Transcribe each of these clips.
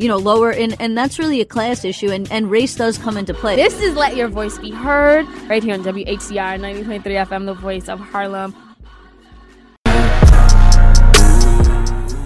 you know, lower, and, and that's really a class issue, and, and race does come into play. This is Let Your Voice Be Heard right here on WHCR 90.3 FM, the voice of Harlem.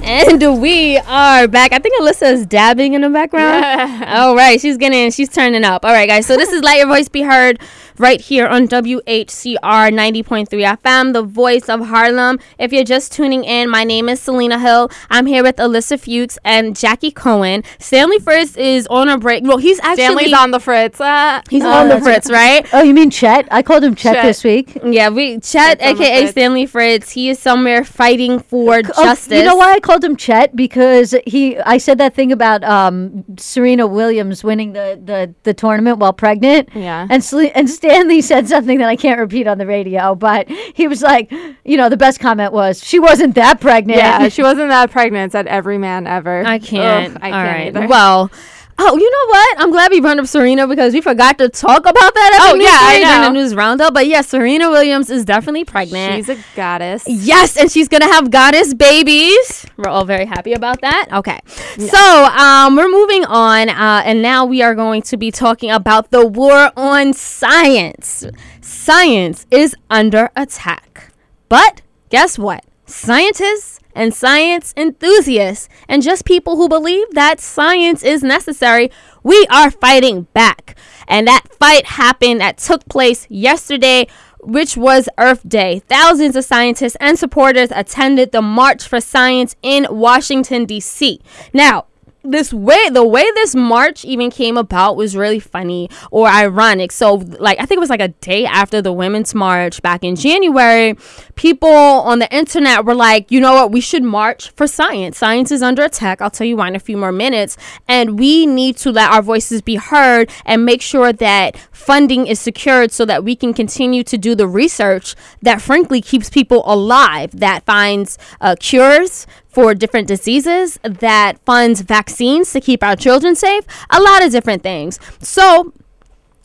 And we are back. I think Alyssa is dabbing in the background. Yeah. All right, she's getting, she's turning up. All right, guys. So this is Let Your Voice Be Heard right here on WHCR 90.3 FM, the voice of Harlem. If you're just tuning in, my name is Selena Hill. I'm here with Alyssa Fuchs and Jaqi Cohen. Stanley Fritz is on a break. Well, he's actually Stanley's on the Fritz. Uh, he's uh, on the Fritz, right? Oh, you mean Chet? I called him Chet, Chet. this week. Yeah, we Chet, Chet's aka Stanley Fritz. He is somewhere fighting for oh, justice. You know why I called him Chet? Because he, I said that thing about um, Serena Williams winning the, the, the tournament while pregnant. Yeah, and and. Stanley said something that I can't repeat on the radio, but he was like, you know, the best comment was, she wasn't that pregnant. Yeah, she wasn't that pregnant, said every man ever. I can't. Ugh, I All can't right. Well, Oh, you know what? I'm glad we brought up Serena because we forgot to talk about that. oh yeah, I know. In the news roundup, but yes, yeah, Serena Williams is definitely pregnant. She's a goddess. Yes, and she's gonna have goddess babies. We're all very happy about that. Okay, so um, we're moving on, uh, and now we are going to be talking about the war on science. Science is under attack, but guess what? Scientists and science enthusiasts and just people who believe that science is necessary, we are fighting back. And that fight happened, that took place yesterday, which was Earth Day. Thousands of scientists and supporters attended the March for Science in Washington, D.C. Now, this way the way this march even came about was really funny or ironic. So like i think it was like a day after the women's march back in january people on the internet were like you know what? We should march for science. Science is under attack. I'll tell you why in a few more minutes. And we need to let our voices be heard and make sure that funding is secured so that we can continue to do the research that frankly keeps people alive that finds uh, cures for different diseases, that funds vaccines to keep our children safe, a lot of different things. So,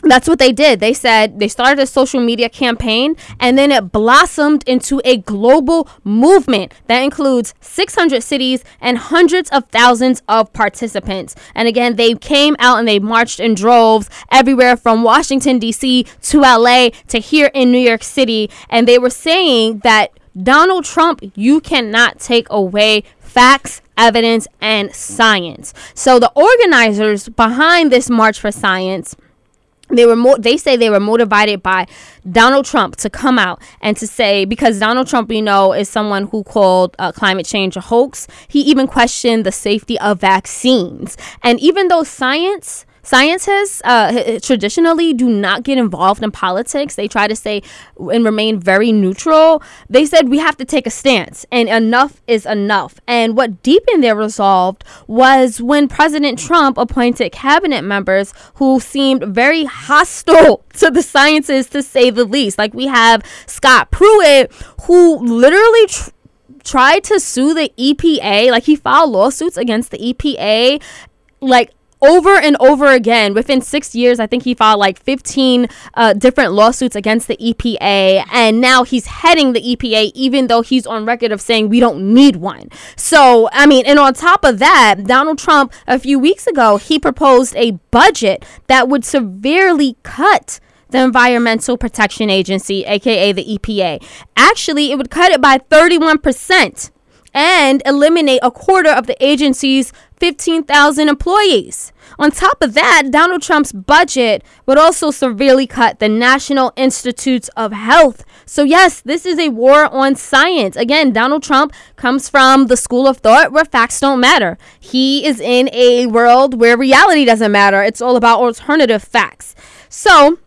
that's what they did. They said they started a social media campaign and then it blossomed into a global movement that includes 600 cities and hundreds of thousands of participants. And again, they came out and they marched in droves everywhere from Washington, D.C. to LA to here in New York City. And they were saying that Donald Trump, you cannot take away facts, evidence, and science. So the organizers behind this March for Science they were they say they were motivated by Donald Trump to come out and to say because Donald Trump you know is someone who called uh, climate change a hoax he even questioned the safety of vaccines and even though science Scientists uh, traditionally do not get involved in politics. They try to stay and remain very neutral. They said we have to take a stance, and enough is enough. And what deepened their resolve was when President Trump appointed cabinet members who seemed very hostile to the sciences, to say the least. Like we have Scott Pruitt, who literally. Tr- tried to sue the EPA. Like he filed lawsuits against the EPA, like over and over again within six years i think he filed like 15 uh, different lawsuits against the epa and now he's heading the epa even though he's on record of saying we don't need one so i mean and on top of that donald trump a few weeks ago he proposed a budget that would severely cut the Environmental Protection Agency, aka the EPA. Actually, it would cut it by 31% and eliminate a quarter of the agency's 15,000 employees. On top of that, Donald Trump's budget would also severely cut the National Institutes of Health. So, yes, this is a war on science. Again, Donald Trump comes from the school of thought where facts don't matter. He is in a world where reality doesn't matter, it's all about alternative facts. So,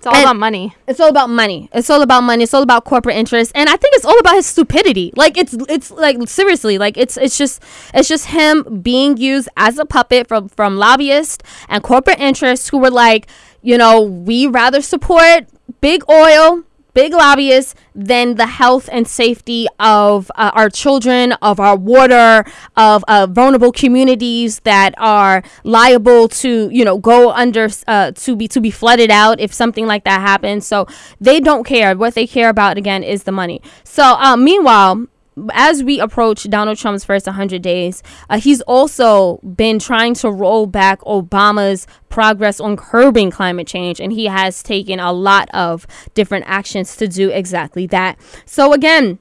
it's all and about money. It's all about money. It's all about money. It's all about corporate interests, And I think it's all about his stupidity. Like it's it's like seriously, like it's it's just it's just him being used as a puppet from from lobbyists and corporate interests who were like, you know, we rather support big oil big lobbyists than the health and safety of uh, our children, of our water, of uh, vulnerable communities that are liable to, you know, go under uh, to be to be flooded out if something like that happens. So they don't care. What they care about again is the money. So uh, meanwhile as we approach Donald Trump's first 100 days, uh, he's also been trying to roll back Obama's progress on curbing climate change, and he has taken a lot of different actions to do exactly that. So, again,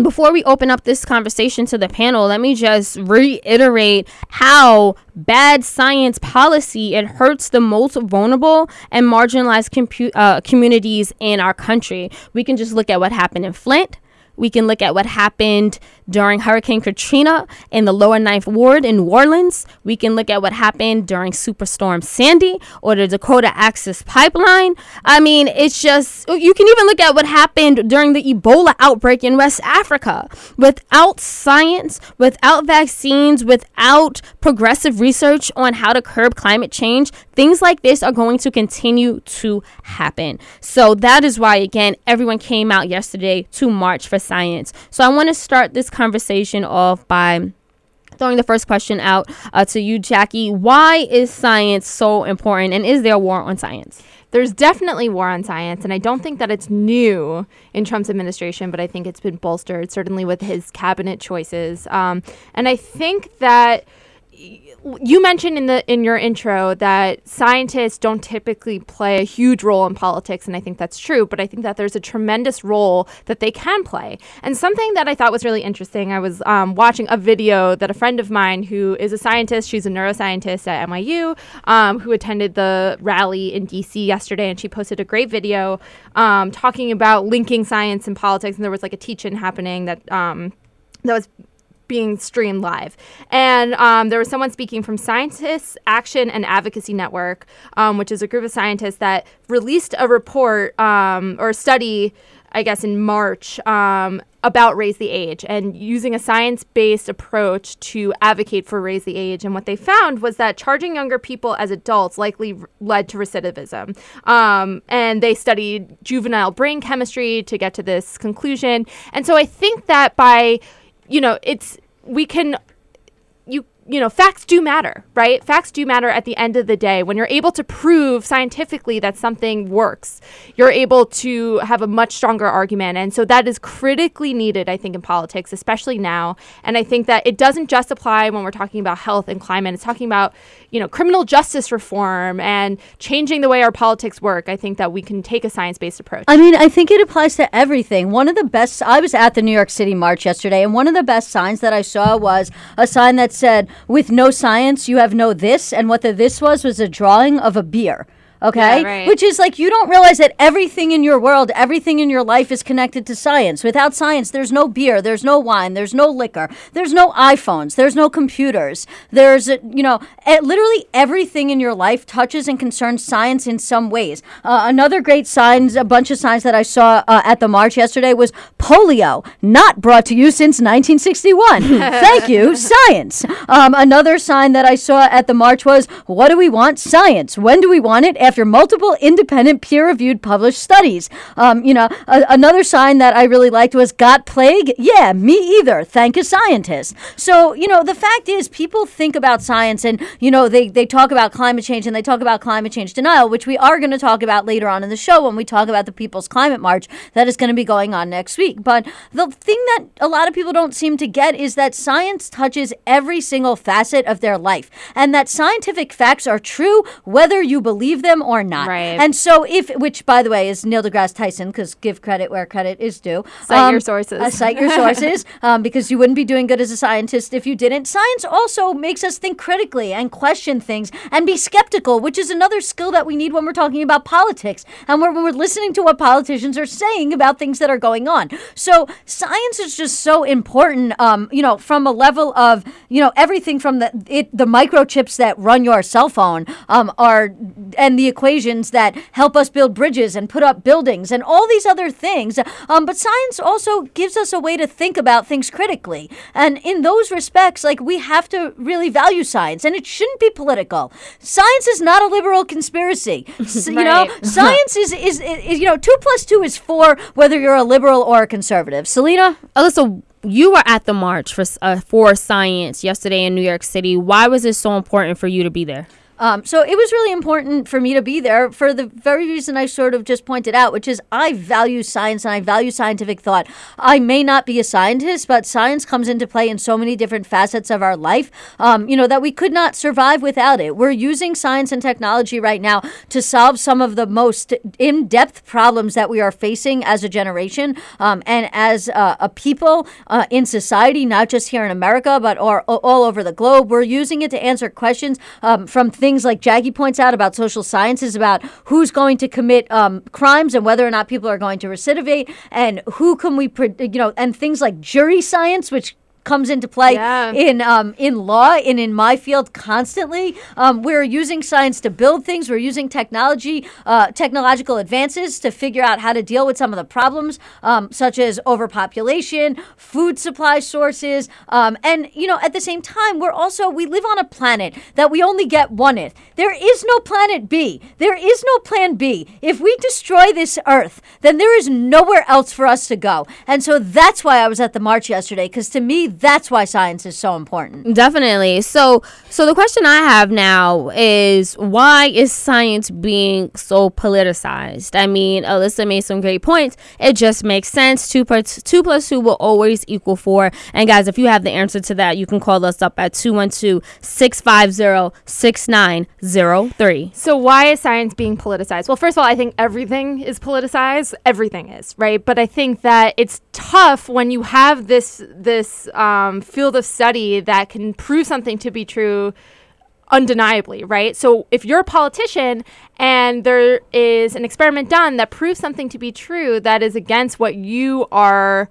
before we open up this conversation to the panel, let me just reiterate how bad science policy it hurts the most vulnerable and marginalized compu- uh, communities in our country. We can just look at what happened in Flint. We can look at what happened during Hurricane Katrina in the lower ninth ward in New Orleans. We can look at what happened during Superstorm Sandy or the Dakota Access Pipeline. I mean, it's just, you can even look at what happened during the Ebola outbreak in West Africa. Without science, without vaccines, without progressive research on how to curb climate change, things like this are going to continue to happen. So that is why, again, everyone came out yesterday to march for science. So I want to start this conversation off by throwing the first question out uh, to you, Jaqi. Why is science so important, and is there a war on science? There's definitely war on science, and I don't think that it's new in Trump's administration, but I think it's been bolstered, certainly with his cabinet choices. Um, and I think that you mentioned in the in your intro that scientists don't typically play a huge role in politics and I think that's true but I think that there's a tremendous role that they can play. And something that I thought was really interesting I was um, watching a video that a friend of mine who is a scientist she's a neuroscientist at NYU um, who attended the rally in DC yesterday and she posted a great video um, talking about linking science and politics and there was like a teach-in happening that um, that was being streamed live. And um, there was someone speaking from Scientists Action and Advocacy Network, um, which is a group of scientists that released a report um, or a study, I guess, in March um, about Raise the Age and using a science based approach to advocate for Raise the Age. And what they found was that charging younger people as adults likely r- led to recidivism. Um, and they studied juvenile brain chemistry to get to this conclusion. And so I think that by you know, it's we can you know, facts do matter, right? Facts do matter at the end of the day. When you're able to prove scientifically that something works, you're able to have a much stronger argument. And so that is critically needed, I think, in politics, especially now. And I think that it doesn't just apply when we're talking about health and climate, it's talking about, you know, criminal justice reform and changing the way our politics work. I think that we can take a science based approach. I mean, I think it applies to everything. One of the best, I was at the New York City March yesterday, and one of the best signs that I saw was a sign that said, with no science, you have no this. And what the this was was a drawing of a beer. Okay? Yeah, right. Which is like you don't realize that everything in your world, everything in your life is connected to science. Without science, there's no beer, there's no wine, there's no liquor, there's no iPhones, there's no computers. There's, uh, you know, eh, literally everything in your life touches and concerns science in some ways. Uh, another great signs, a bunch of signs that I saw uh, at the march yesterday was polio, not brought to you since 1961. Thank you, science. Um, another sign that I saw at the march was, what do we want? Science. When do we want it? After multiple independent peer-reviewed published studies. Um, you know, a- another sign that I really liked was, got plague? Yeah, me either. Thank a scientist. So, you know, the fact is people think about science and, you know, they, they talk about climate change and they talk about climate change denial, which we are going to talk about later on in the show when we talk about the People's Climate March that is going to be going on next week. But the thing that a lot of people don't seem to get is that science touches every single facet of their life and that scientific facts are true whether you believe them or not. Right. And so if, which by the way is Neil deGrasse Tyson, because give credit where credit is due. Cite your sources. uh, cite your sources um, because you wouldn't be doing good as a scientist if you didn't. Science also makes us think critically and question things and be skeptical, which is another skill that we need when we're talking about politics and when we're listening to what politicians are saying about things that are going on. So science is just so important, um, you know, from a level of, you know, everything from the it, the microchips that run your cell phone um, are and the equations that help us build bridges and put up buildings and all these other things. Um, but science also gives us a way to think about things critically. And in those respects, like we have to really value science and it shouldn't be political. Science is not a liberal conspiracy. S- You know, science is, is, is, you know, two plus two is four, whether you're a liberal or a conservative. Selena? Alyssa, you were at the march for uh, for science yesterday in New York City. Why was it so important for you to be there? Um, so it was really important for me to be there for the very reason I sort of just pointed out, which is I value science and I value scientific thought. I may not be a scientist, but science comes into play in so many different facets of our life, um, you know, that we could not survive without it. We're using science and technology right now to solve some of the most in depth problems that we are facing as a generation um, and as uh, a people uh, in society, not just here in America, but or, all over the globe. We're using it to answer questions um, from things things like Jaqi points out about social sciences, about who's going to commit um, crimes and whether or not people are going to recidivate, and who can we, you know, and things like jury science, which comes into play yeah. in um, in law and in my field constantly. Um, we're using science to build things. We're using technology, uh, technological advances to figure out how to deal with some of the problems, um, such as overpopulation, food supply sources, um, and you know at the same time we're also we live on a planet that we only get one it. There is no planet B. There is no plan B. If we destroy this Earth, then there is nowhere else for us to go. And so that's why I was at the march yesterday because to me that's why science is so important. Definitely. So so the question I have now is why is science being so politicized? I mean, Alyssa made some great points. It just makes sense. Two plus two plus two will always equal four. And guys, if you have the answer to that, you can call us up at 212-650-6903. So why is science being politicized? Well, first of all, I think everything is politicized. Everything is, right? But I think that it's tough when you have this this um, field of study that can prove something to be true undeniably, right? So if you're a politician and there is an experiment done that proves something to be true that is against what you are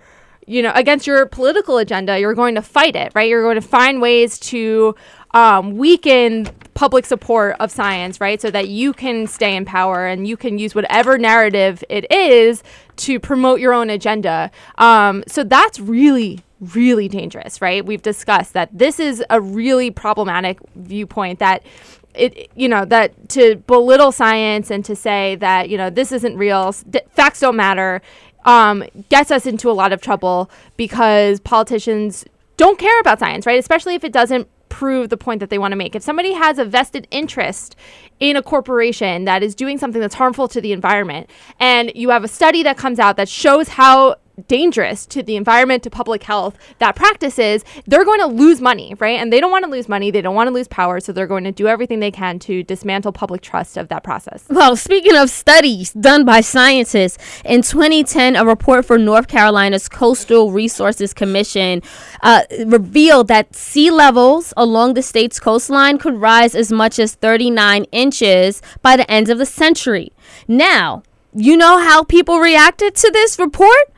you know against your political agenda you're going to fight it right you're going to find ways to um, weaken public support of science right? So that you can stay in power and you can use whatever narrative it is to promote your own agenda. Um, so that's really really dangerous, right? We've discussed that this is a really problematic viewpoint that it you know that to belittle science and to say that you know this isn't real facts don't matter um, gets us into a lot of trouble because politicians don't care about science right? Especially if it doesn't prove the point that they want to make. If somebody has a vested interest in a corporation that is doing something that's harmful to the environment and you have a study that comes out that shows how dangerous to the environment, to public health, that practices, they're going to lose money, right? And they don't want to lose money. They don't want to lose power. So they're going to do everything they can to dismantle public trust of that process. Well, speaking of studies done by scientists, in 2010, a report for North Carolina's Coastal Resources Commission uh, revealed that sea levels along the state's coastline could rise as much as 39 inches by the end of the century. Now, you know how people reacted to this report?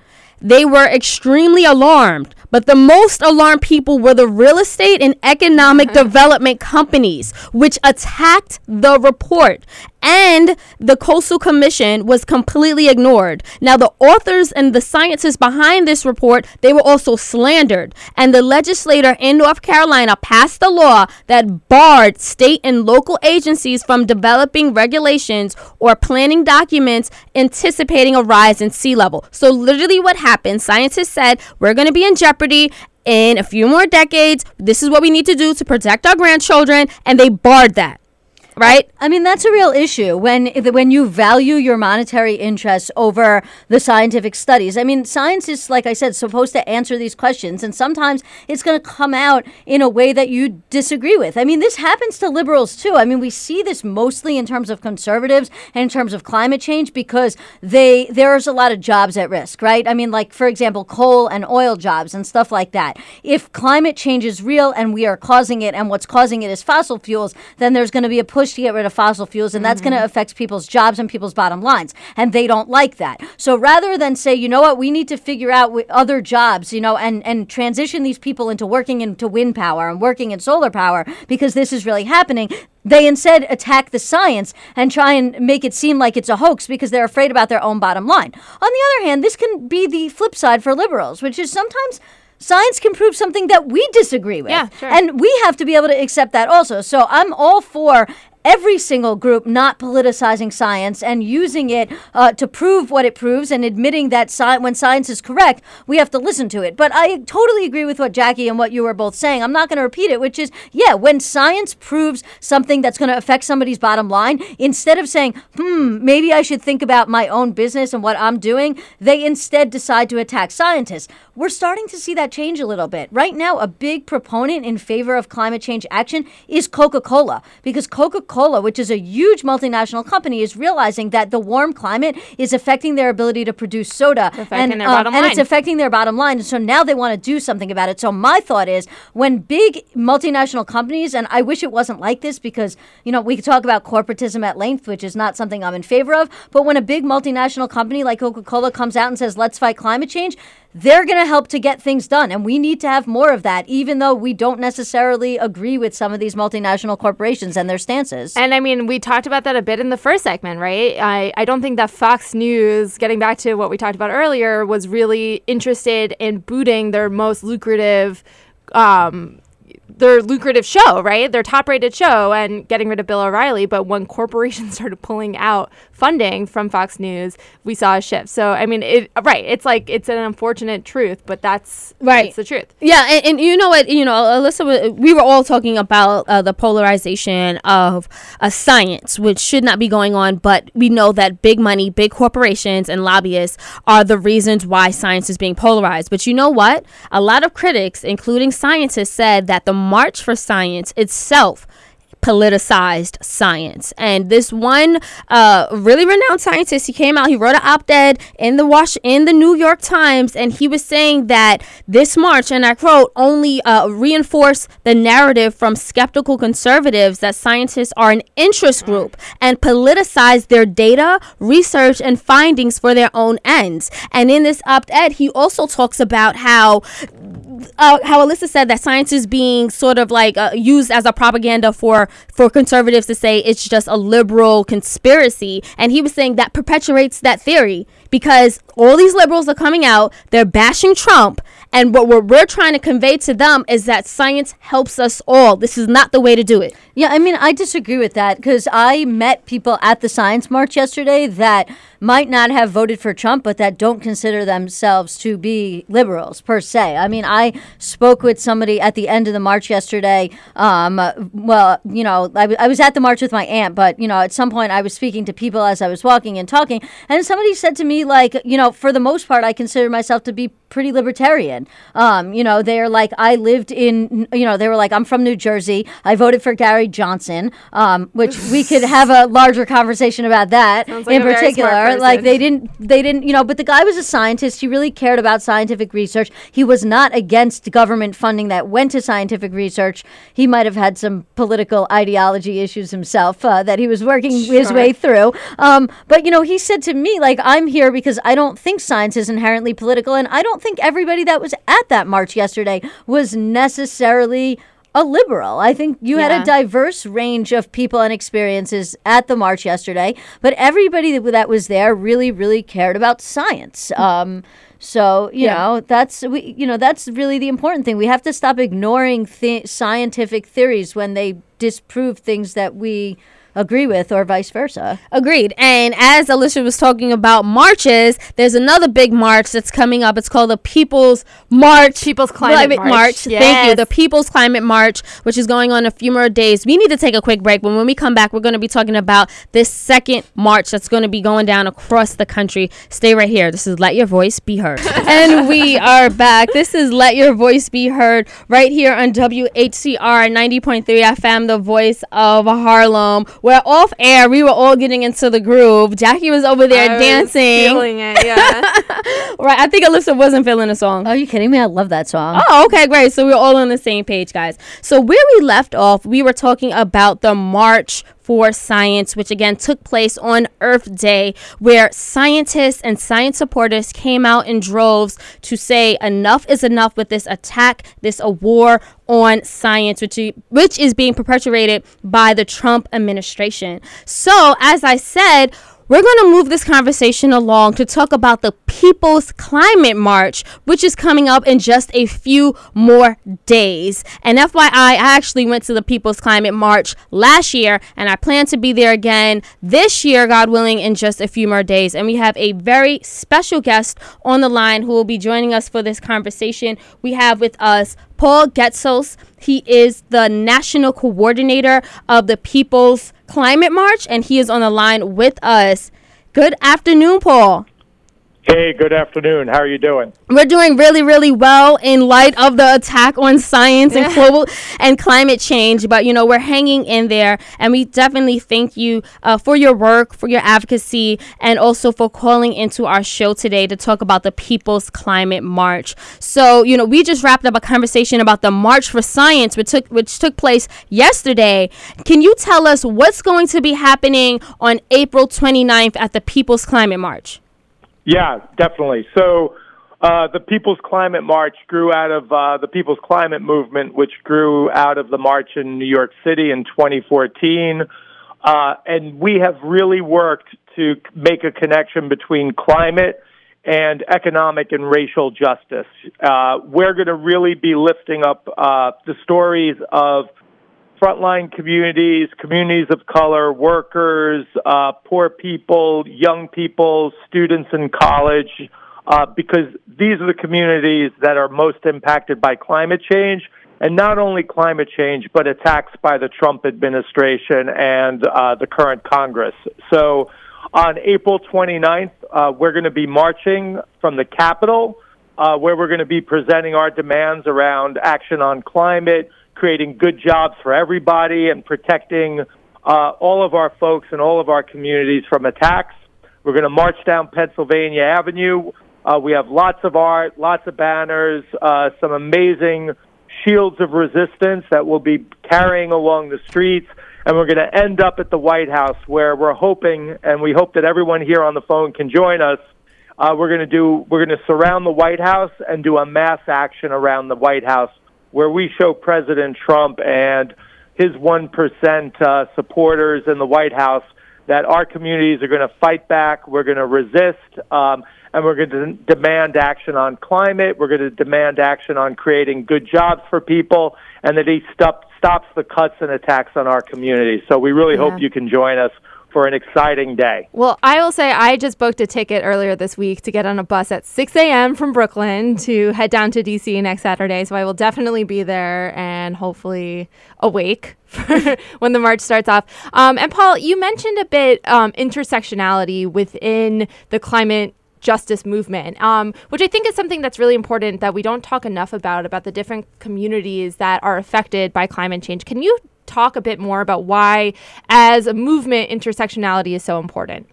They were extremely alarmed, but the most alarmed people were the real estate and economic mm-hmm. development companies, which attacked the report and the Coastal Commission was completely ignored. Now, the authors and the scientists behind this report, they were also slandered. And the legislator in North Carolina passed a law that barred state and local agencies from developing regulations or planning documents anticipating a rise in sea level. So, literally, what happened, scientists said, we're going to be in jeopardy in a few more decades. This is what we need to do to protect our grandchildren. And they barred that right? I mean, that's a real issue when when you value your monetary interests over the scientific studies. I mean, science is, like I said, supposed to answer these questions, and sometimes it's going to come out in a way that you disagree with. I mean, this happens to liberals too. I mean, we see this mostly in terms of conservatives and in terms of climate change because they there's a lot of jobs at risk, right? I mean, like for example, coal and oil jobs and stuff like that. If climate change is real and we are causing it, and what's causing it is fossil fuels, then there's going to be a push push to get rid of fossil fuels, and mm-hmm. that's going to affect people's jobs and people's bottom lines. And they don't like that. So rather than say, you know what, we need to figure out other jobs, you know, and, and transition these people into working into wind power and working in solar power because this is really happening, they instead attack the science and try and make it seem like it's a hoax because they're afraid about their own bottom line. On the other hand, this can be the flip side for liberals, which is sometimes science can prove something that we disagree with. Yeah, sure. And we have to be able to accept that also. So I'm all for every single group not politicizing science and using it uh, to prove what it proves and admitting that sci- when science is correct, we have to listen to it. But I totally agree with what Jaqi and what you were both saying. I'm not going to repeat it, which is, yeah, when science proves something that's going to affect somebody's bottom line, instead of saying, hmm, maybe I should think about my own business and what I'm doing, they instead decide to attack scientists. We're starting to see that change a little bit. Right now, a big proponent in favor of climate change action is Coca Cola, because Coca Cola, which is a huge multinational company, is realizing that the warm climate is affecting their ability to produce soda. Affecting and, their um, and it's affecting their bottom line. And so now they want to do something about it. So my thought is when big multinational companies, and I wish it wasn't like this because, you know, we could talk about corporatism at length, which is not something I'm in favor of. But when a big multinational company like Coca Cola comes out and says, let's fight climate change, they're going to help to get things done. And we need to have more of that, even though we don't necessarily agree with some of these multinational corporations and their stances. And I mean, we talked about that a bit in the first segment, right? I, I don't think that Fox News, getting back to what we talked about earlier, was really interested in booting their most lucrative um, their lucrative show, right? Their top rated show and getting rid of Bill O'Reilly. But when corporations started pulling out funding from Fox News, we saw a shift. So, I mean, it, right. It's like, it's an unfortunate truth, but that's, Right. It's the truth. Yeah, and, and you know what? You know, Alyssa, we were all talking about uh, the polarization of uh, science, which should not be going on, but we know that big money, big corporations, and lobbyists are the reasons why science is being polarized. But you know what? A lot of critics, including scientists, said that the March for Science itself politicized science. And this one uh, really renowned scientist, he came out, he wrote an op-ed in the Wash in the New York Times, and he was saying that this march, and I quote, only uh, reinforced the narrative from skeptical conservatives that scientists are an interest group and politicize their data, research, and findings for their own ends. And in this op-ed, he also talks about how uh, how Alyssa said that science is being sort of like uh, used as a propaganda for for conservatives to say it's just a liberal conspiracy, and he was saying that perpetuates that theory because all these liberals are coming out, they're bashing Trump, and what we're, we're trying to convey to them is that science helps us all. This is not the way to do it. Yeah, I mean, I disagree with that because I met people at the Science March yesterday that might not have voted for Trump, but that don't consider themselves to be liberals per se. I mean, I spoke with somebody at the end of the march yesterday. Um, well, you know, I, w- I was at the march with my aunt, but, you know, at some point I was speaking to people as I was walking and talking, and somebody said to me, like, you know, for the most part, I consider myself to be pretty libertarian. Um, you know, they're like, I lived in, you know, they were like, I'm from New Jersey. I voted for Gary Johnson, um, which we could have a larger conversation about that like in a particular. Like they didn't, they didn't, you know, but the guy was a scientist. He really cared about scientific research. He was not against government funding that went to scientific research. He might have had some political ideology issues himself uh, that he was working his way through. Um, but you know, he said to me, like, I'm here because I don't think science is inherently political, and I don't think everybody that was at that march yesterday was necessarily a liberal. I think you had a diverse range of people and experiences at the march yesterday, but everybody that, was there really, really cared about science. Um, so you Yeah. know that's we you know that's really the important thing. We have to stop ignoring scientific theories when they disprove things that we agree with, or vice versa. Agreed. And as Alicia was talking about marches, there's another big march that's coming up. It's called the People's March. People's Climate March. Thank you. The People's Climate March, which is going on a few more days. We need to take a quick break, but when we come back, we're going to be talking about this second march that's going to be going down across the country. Stay right here. This is Let Your Voice Be Heard. and we are back. This is Let Your Voice Be Heard right here on WHCR 90.3 FM, the voice of Harlem. We're off air. We were all getting into the groove. Jackie was over there I was dancing. feeling it, yeah. Right. I think Alyssa wasn't feeling the song. Are you kidding me? I love that song. Oh, okay, great. So we're all on the same page, guys. So where we left off, we were talking about the March for Science, which again took place on Earth Day, where scientists and science supporters came out in droves to say enough is enough with this attack, this war on science, which which is being perpetuated by the Trump administration. So, as I said, we're going to move this conversation along to talk about the People's Climate March, which is coming up in just a few more days. And FYI, I actually went to the People's Climate March last year, and I plan to be there again this year, God willing, in just a few more days. And we have a very special guest on the line who will be joining us for this conversation. We have with us Paul Getsos. He is the national coordinator of the People's Climate March, and he is on the line with us. Good afternoon, Paul. Hey, good afternoon. How are you doing? We're doing really, really well in light of the attack on science and global and climate change. But you know, we're hanging in there, and we definitely thank you uh, for your work, for your advocacy, and also for calling into our show today to talk about the People's Climate March. So, you know, we just wrapped up a conversation about the March for Science, which took which took place yesterday. Can you tell us what's going to be happening on April 29th at the People's Climate March? Yeah, definitely. So uh, the People's Climate March grew out of uh, the People's Climate Movement, which grew out of the march in New York City in 2014. Uh, and we have really worked to make a connection between climate and economic and racial justice. Uh, we're going to really be lifting up uh, the stories of frontline communities, communities of color, workers, uh, poor people, young people, students in college, uh, because these are the communities that are most impacted by climate change. And not only climate change, but attacks by the Trump administration and uh, the current Congress. So on April 29th, uh, we're going to be marching from the Capitol, uh, where we're going to be presenting our demands around action on climate, creating good jobs for everybody and protecting uh, all of our folks and all of our communities from attacks. We're going to march down Pennsylvania Avenue. Uh, we have lots of art, lots of banners, uh, some amazing shields of resistance that we'll be carrying along the streets. And we're going to end up at the White House where we're hoping, and we hope that everyone here on the phone can join us. Uh, we're going to do, we're going to surround the White House and do a mass action around the White House where we show President Trump and his 1% uh, supporters in the White House that our communities are going to fight back, we're going to resist, um, and we're going to demand action on climate, we're going to demand action on creating good jobs for people, and that he stop, stops the cuts and attacks on our communities. So we really yeah. hope you can join us for an exciting day. Well, I will say I just booked a ticket earlier this week to get on a bus at 6 a.m. from Brooklyn to head down to DC next Saturday. So I will definitely be there and hopefully awake when the march starts off. Um, and Paul, you mentioned a bit um, intersectionality within the climate justice movement, um, which I think is something that's really important that we don't talk enough about, about the different communities that are affected by climate change. Can you talk a bit more about why, as a movement, intersectionality is so important?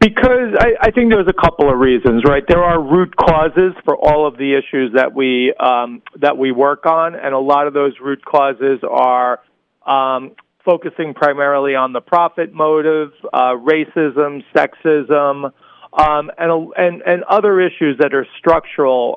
Because I, I, think there's a couple of reasons, right? There are root causes for all of the issues that we um, that we work on, and a lot of those root causes are um, focusing primarily on the profit motive, uh, racism, sexism, um, and and and other issues that are structural.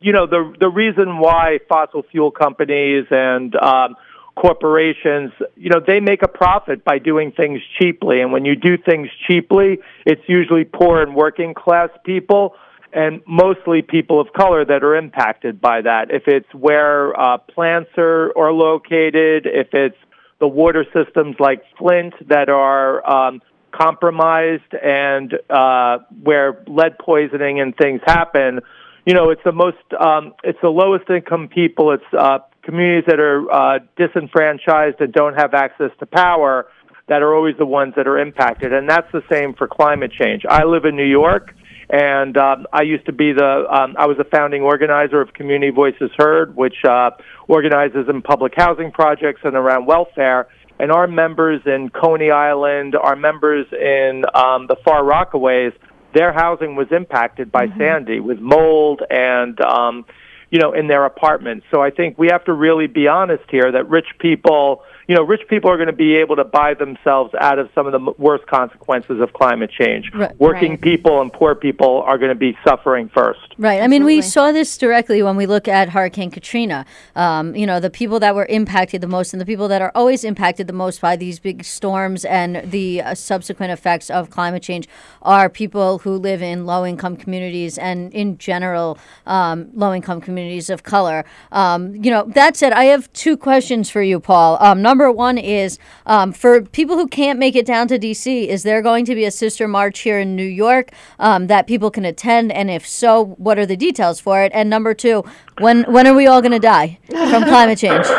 You know, the the reason why fossil fuel companies and um, corporations, you know, they make a profit by doing things cheaply, and when you do things cheaply, it's usually poor and working class people. And mostly people of color that are impacted by that. If it's where uh, plants are, are located, if it's the water systems like Flint that are um, compromised and uh, where lead poisoning and things happen, you know, it's the most, um, it's the lowest income people. It's uh, communities that are uh, disenfranchised and don't have access to power that are always the ones that are impacted. And that's the same for climate change. I live in New York, and um, I used to be the, um, I was a founding organizer of Community Voices Heard, which uh, organizes in public housing projects and around welfare. And our members in Coney Island, our members in um, the Far Rockaways, their housing was impacted by mm-hmm. Sandy with mold and um, you know in their apartments. So I think we have to really be honest here that rich people you know, rich people are going to be able to buy themselves out of some of the worst consequences of climate change. Right. Working Right. people and poor people are going to be suffering first. Right. I mean, we saw this directly when we look at Hurricane Katrina. Um, you know, the people that were impacted the most and the people that are always impacted the most by these big storms and the uh, subsequent effects of climate change are people who live in low income communities and, in general, um, low income communities of color. Um, you know, that said, I have two questions for you, Paul. Um, number one is um, for people who can't make it down to D.C., is there going to be a sister march here in New York um, that people can attend? And if so, what are the details for it? And number two, when when are we all going to die from climate change?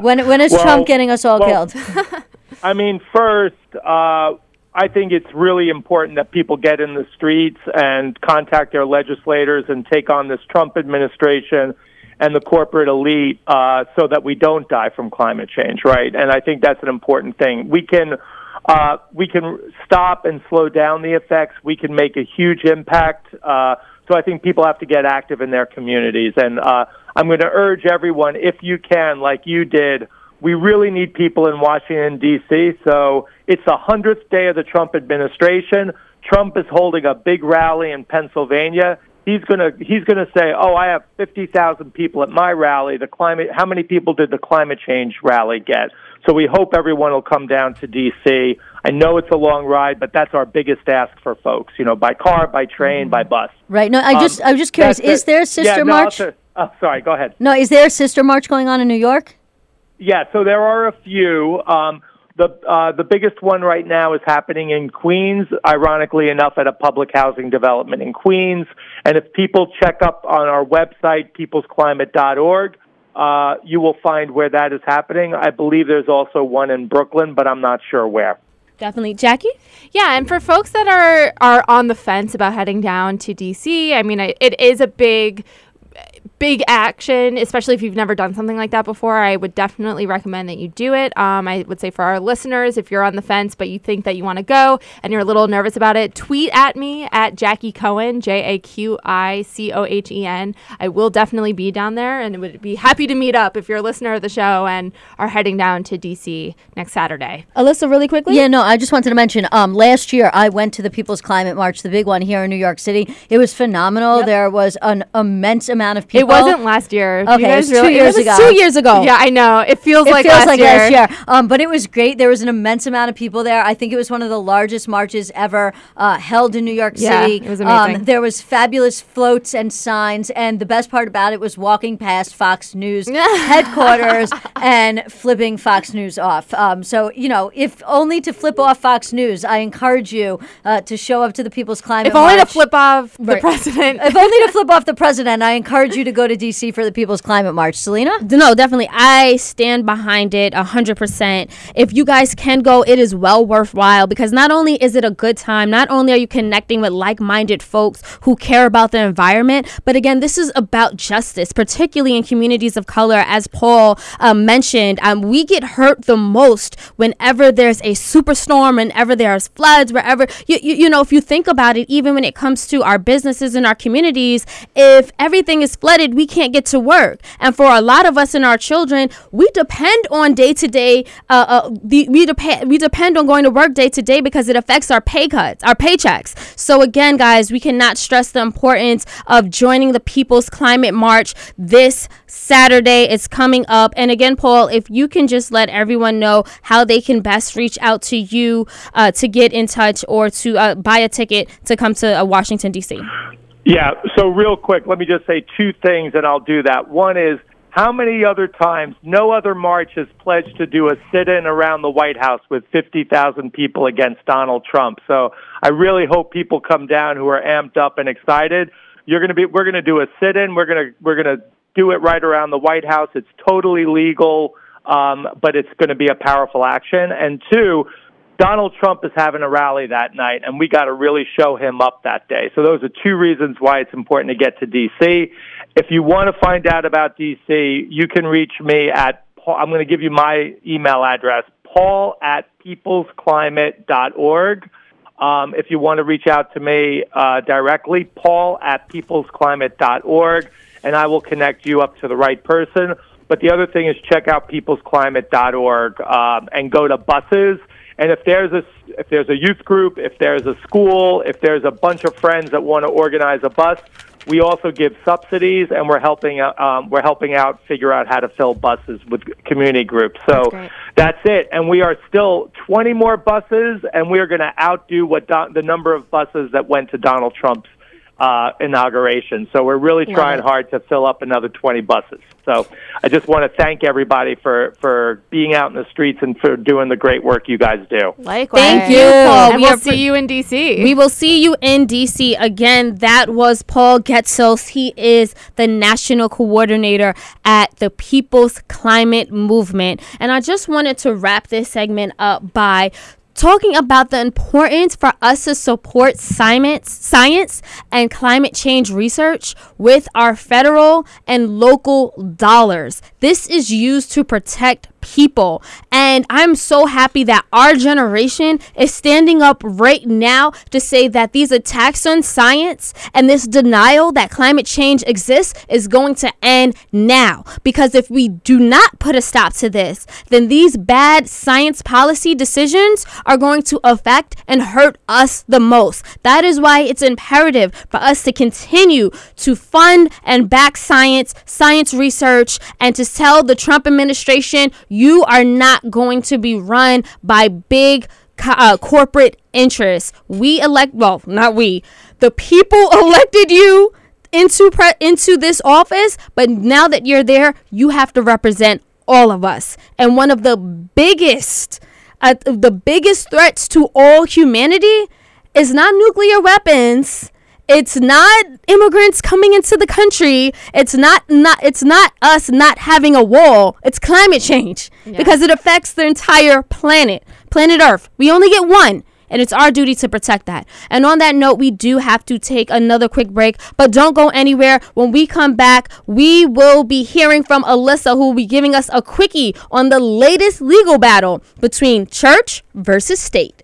When when is Well, Trump getting us all well- killed? I mean, first, uh, I think it's really important that people get in the streets and contact their legislators and take on this Trump administration and the corporate elite uh, so that we don't die from climate change, right? And I think that's an important thing. We can. Uh, we can stop and slow down the effects. We can make a huge impact. Uh, so I think people have to get active in their communities. And uh, I'm going to urge everyone, if you can, like you did, we really need people in Washington, D.C. So it's the 100th day of the Trump administration. Trump is holding a big rally in Pennsylvania. He's gonna he's gonna say, "Oh, I have 50,000 people at my rally. The climate. How many people did the climate change rally get?" So we hope everyone will come down to D.C. I know it's a long ride, but that's our biggest ask for folks. You know, by car, by train, by bus. Right. No, I just I was just curious. Um, Is there a sister yeah, no, march? say- oh, sorry. Go ahead. No, is there a sister march going on in New York? Yeah, so there are a few. Um, the uh, the biggest one right now is happening in Queens. Ironically enough, at a public housing development in Queens. And if people check up on our website, peoplesclimate.org, uh, you will find where that is happening. I believe there's also one in Brooklyn, but I'm not sure where. Definitely, Jaqi. Yeah, and for folks that are are on the fence about heading down to DC, I mean, I, it is a big big action, especially if you've never done something like that before. I would definitely recommend that you do it. Um, I would say for our listeners, if you're on the fence but you think that you want to go and you're a little nervous about it, tweet at me at Jaqi Cohen, J A Q I C O H E N. I will definitely be down there and would be happy to meet up if you're a listener of the show and are heading down to DC next Saturday. Alyssa, really quickly. Yeah, no, I just wanted to mention. Um, last year I went to the People's Climate March, the big one here in New York City. It was phenomenal. There was an immense amount of people. It wasn't last year. Okay, you it guys was two really- years It was ago. two years ago. Yeah, I know. It feels It like feels last like year. last year. Um, but it was great. There was an immense amount of people there. I think it was one of the largest marches ever uh, held in New York Yeah, City. it was amazing. Um, there was fabulous floats and signs, and the best part about it was walking past Fox News headquarters and flipping Fox News off. Um, so you know, if only to flip off Fox News, I encourage you uh, to show up to the People's Climate If only to flip off the Right. president. If only to flip off the president, I encourage you to go to DC for the People's Climate March. Selena? No, definitely. I stand behind it 100%. If you guys can go, it is well worthwhile because not only is it a good time, not only are you connecting with like minded folks who care about the environment, but again, this is about justice, particularly in communities of color. As Paul um, mentioned, um, we get hurt the most whenever there's a superstorm, whenever there's floods, wherever, you, you, you know, if you think about it, even when it comes to our businesses and our communities, if everything is flooded, we can't get to work. And for a lot of us and our children, we depend on day to day. Uh, uh, we depend we depend on going to work day to day because it affects our pay cuts, our paychecks. So again, guys, we cannot stress the importance of joining the People's Climate March this Saturday. It's coming up, and again, Paul, if you can just let everyone know how they can best reach out to you uh, to get in touch or to uh, buy a ticket to come to uh, Washington D.C. Yeah, so real quick, let me just say two things, and I'll do that. One is how many other times no other march has pledged to do a sit in around the White House with 50,000 people against Donald Trump? So I really hope people come down who are amped up and excited. You're going to be, we're going to do a sit in. We're going to, we're going to do it right around the White House. It's totally legal, um, but it's going to be a powerful action. And two, Donald Trump is having a rally that night, and we got to really show him up that day. So those are two reasons why it's important to get to D.C. If you want to find out about D.C., you can reach me at, Paul, I'm going to give you my email address, paul at peoplesclimate.org. Um, if you want to reach out to me uh, directly, paul at peoplesclimate.org, and I will connect you up to the right person. But the other thing is check out peoplesclimate.org um, and go to buses. And if there's a if there's a youth group, if there's a school, if there's a bunch of friends that want to organize a bus, we also give subsidies, and we're helping out. Um, we're helping out figure out how to fill buses with community groups. So That's that's, it. And we are still 20 more buses, and we are going to outdo what Don, the number of buses that went to Donald Trump's uh, inauguration. So we're really Love trying hard to fill up another 20 buses. So I just want to thank everybody for for being out in the streets and for doing the great work you guys do. Likewise. Thank you, Paul. And We we'll are see you in DC. We will see you in DC again. That was Paul Getsos. He is the national coordinator at the People's Climate Movement. And I just wanted to wrap this segment up by talking about the importance for us to support science, science and climate change research with our federal and local dollars. This is used to protect people. And I'm so happy that our generation is standing up right now to say that these attacks on science and this denial that climate change exists is going to end now. Because if we do not put a stop to this, then these bad science policy decisions are going to affect and hurt us the most. That is why it's imperative for us to continue to fund and back science, science research, and to tell the Trump administration you are not going to be run by big uh, corporate interests. We elect, well, not we, the people elected you into pre- into this office, but now that you're there, you have to represent all of us. And one of the biggest, uh, the biggest threats to all humanity is not nuclear weapons. It's not immigrants coming into the country. It's not not it's not us not having a wall. It's climate change because it affects the entire planet, planet Earth. We only get one. And it's our duty to protect that. And on that note, we do have to take another quick break, but don't go anywhere. When we come back, we will be hearing from Alyssa, who will be giving us a quickie on the latest legal battle between church versus state.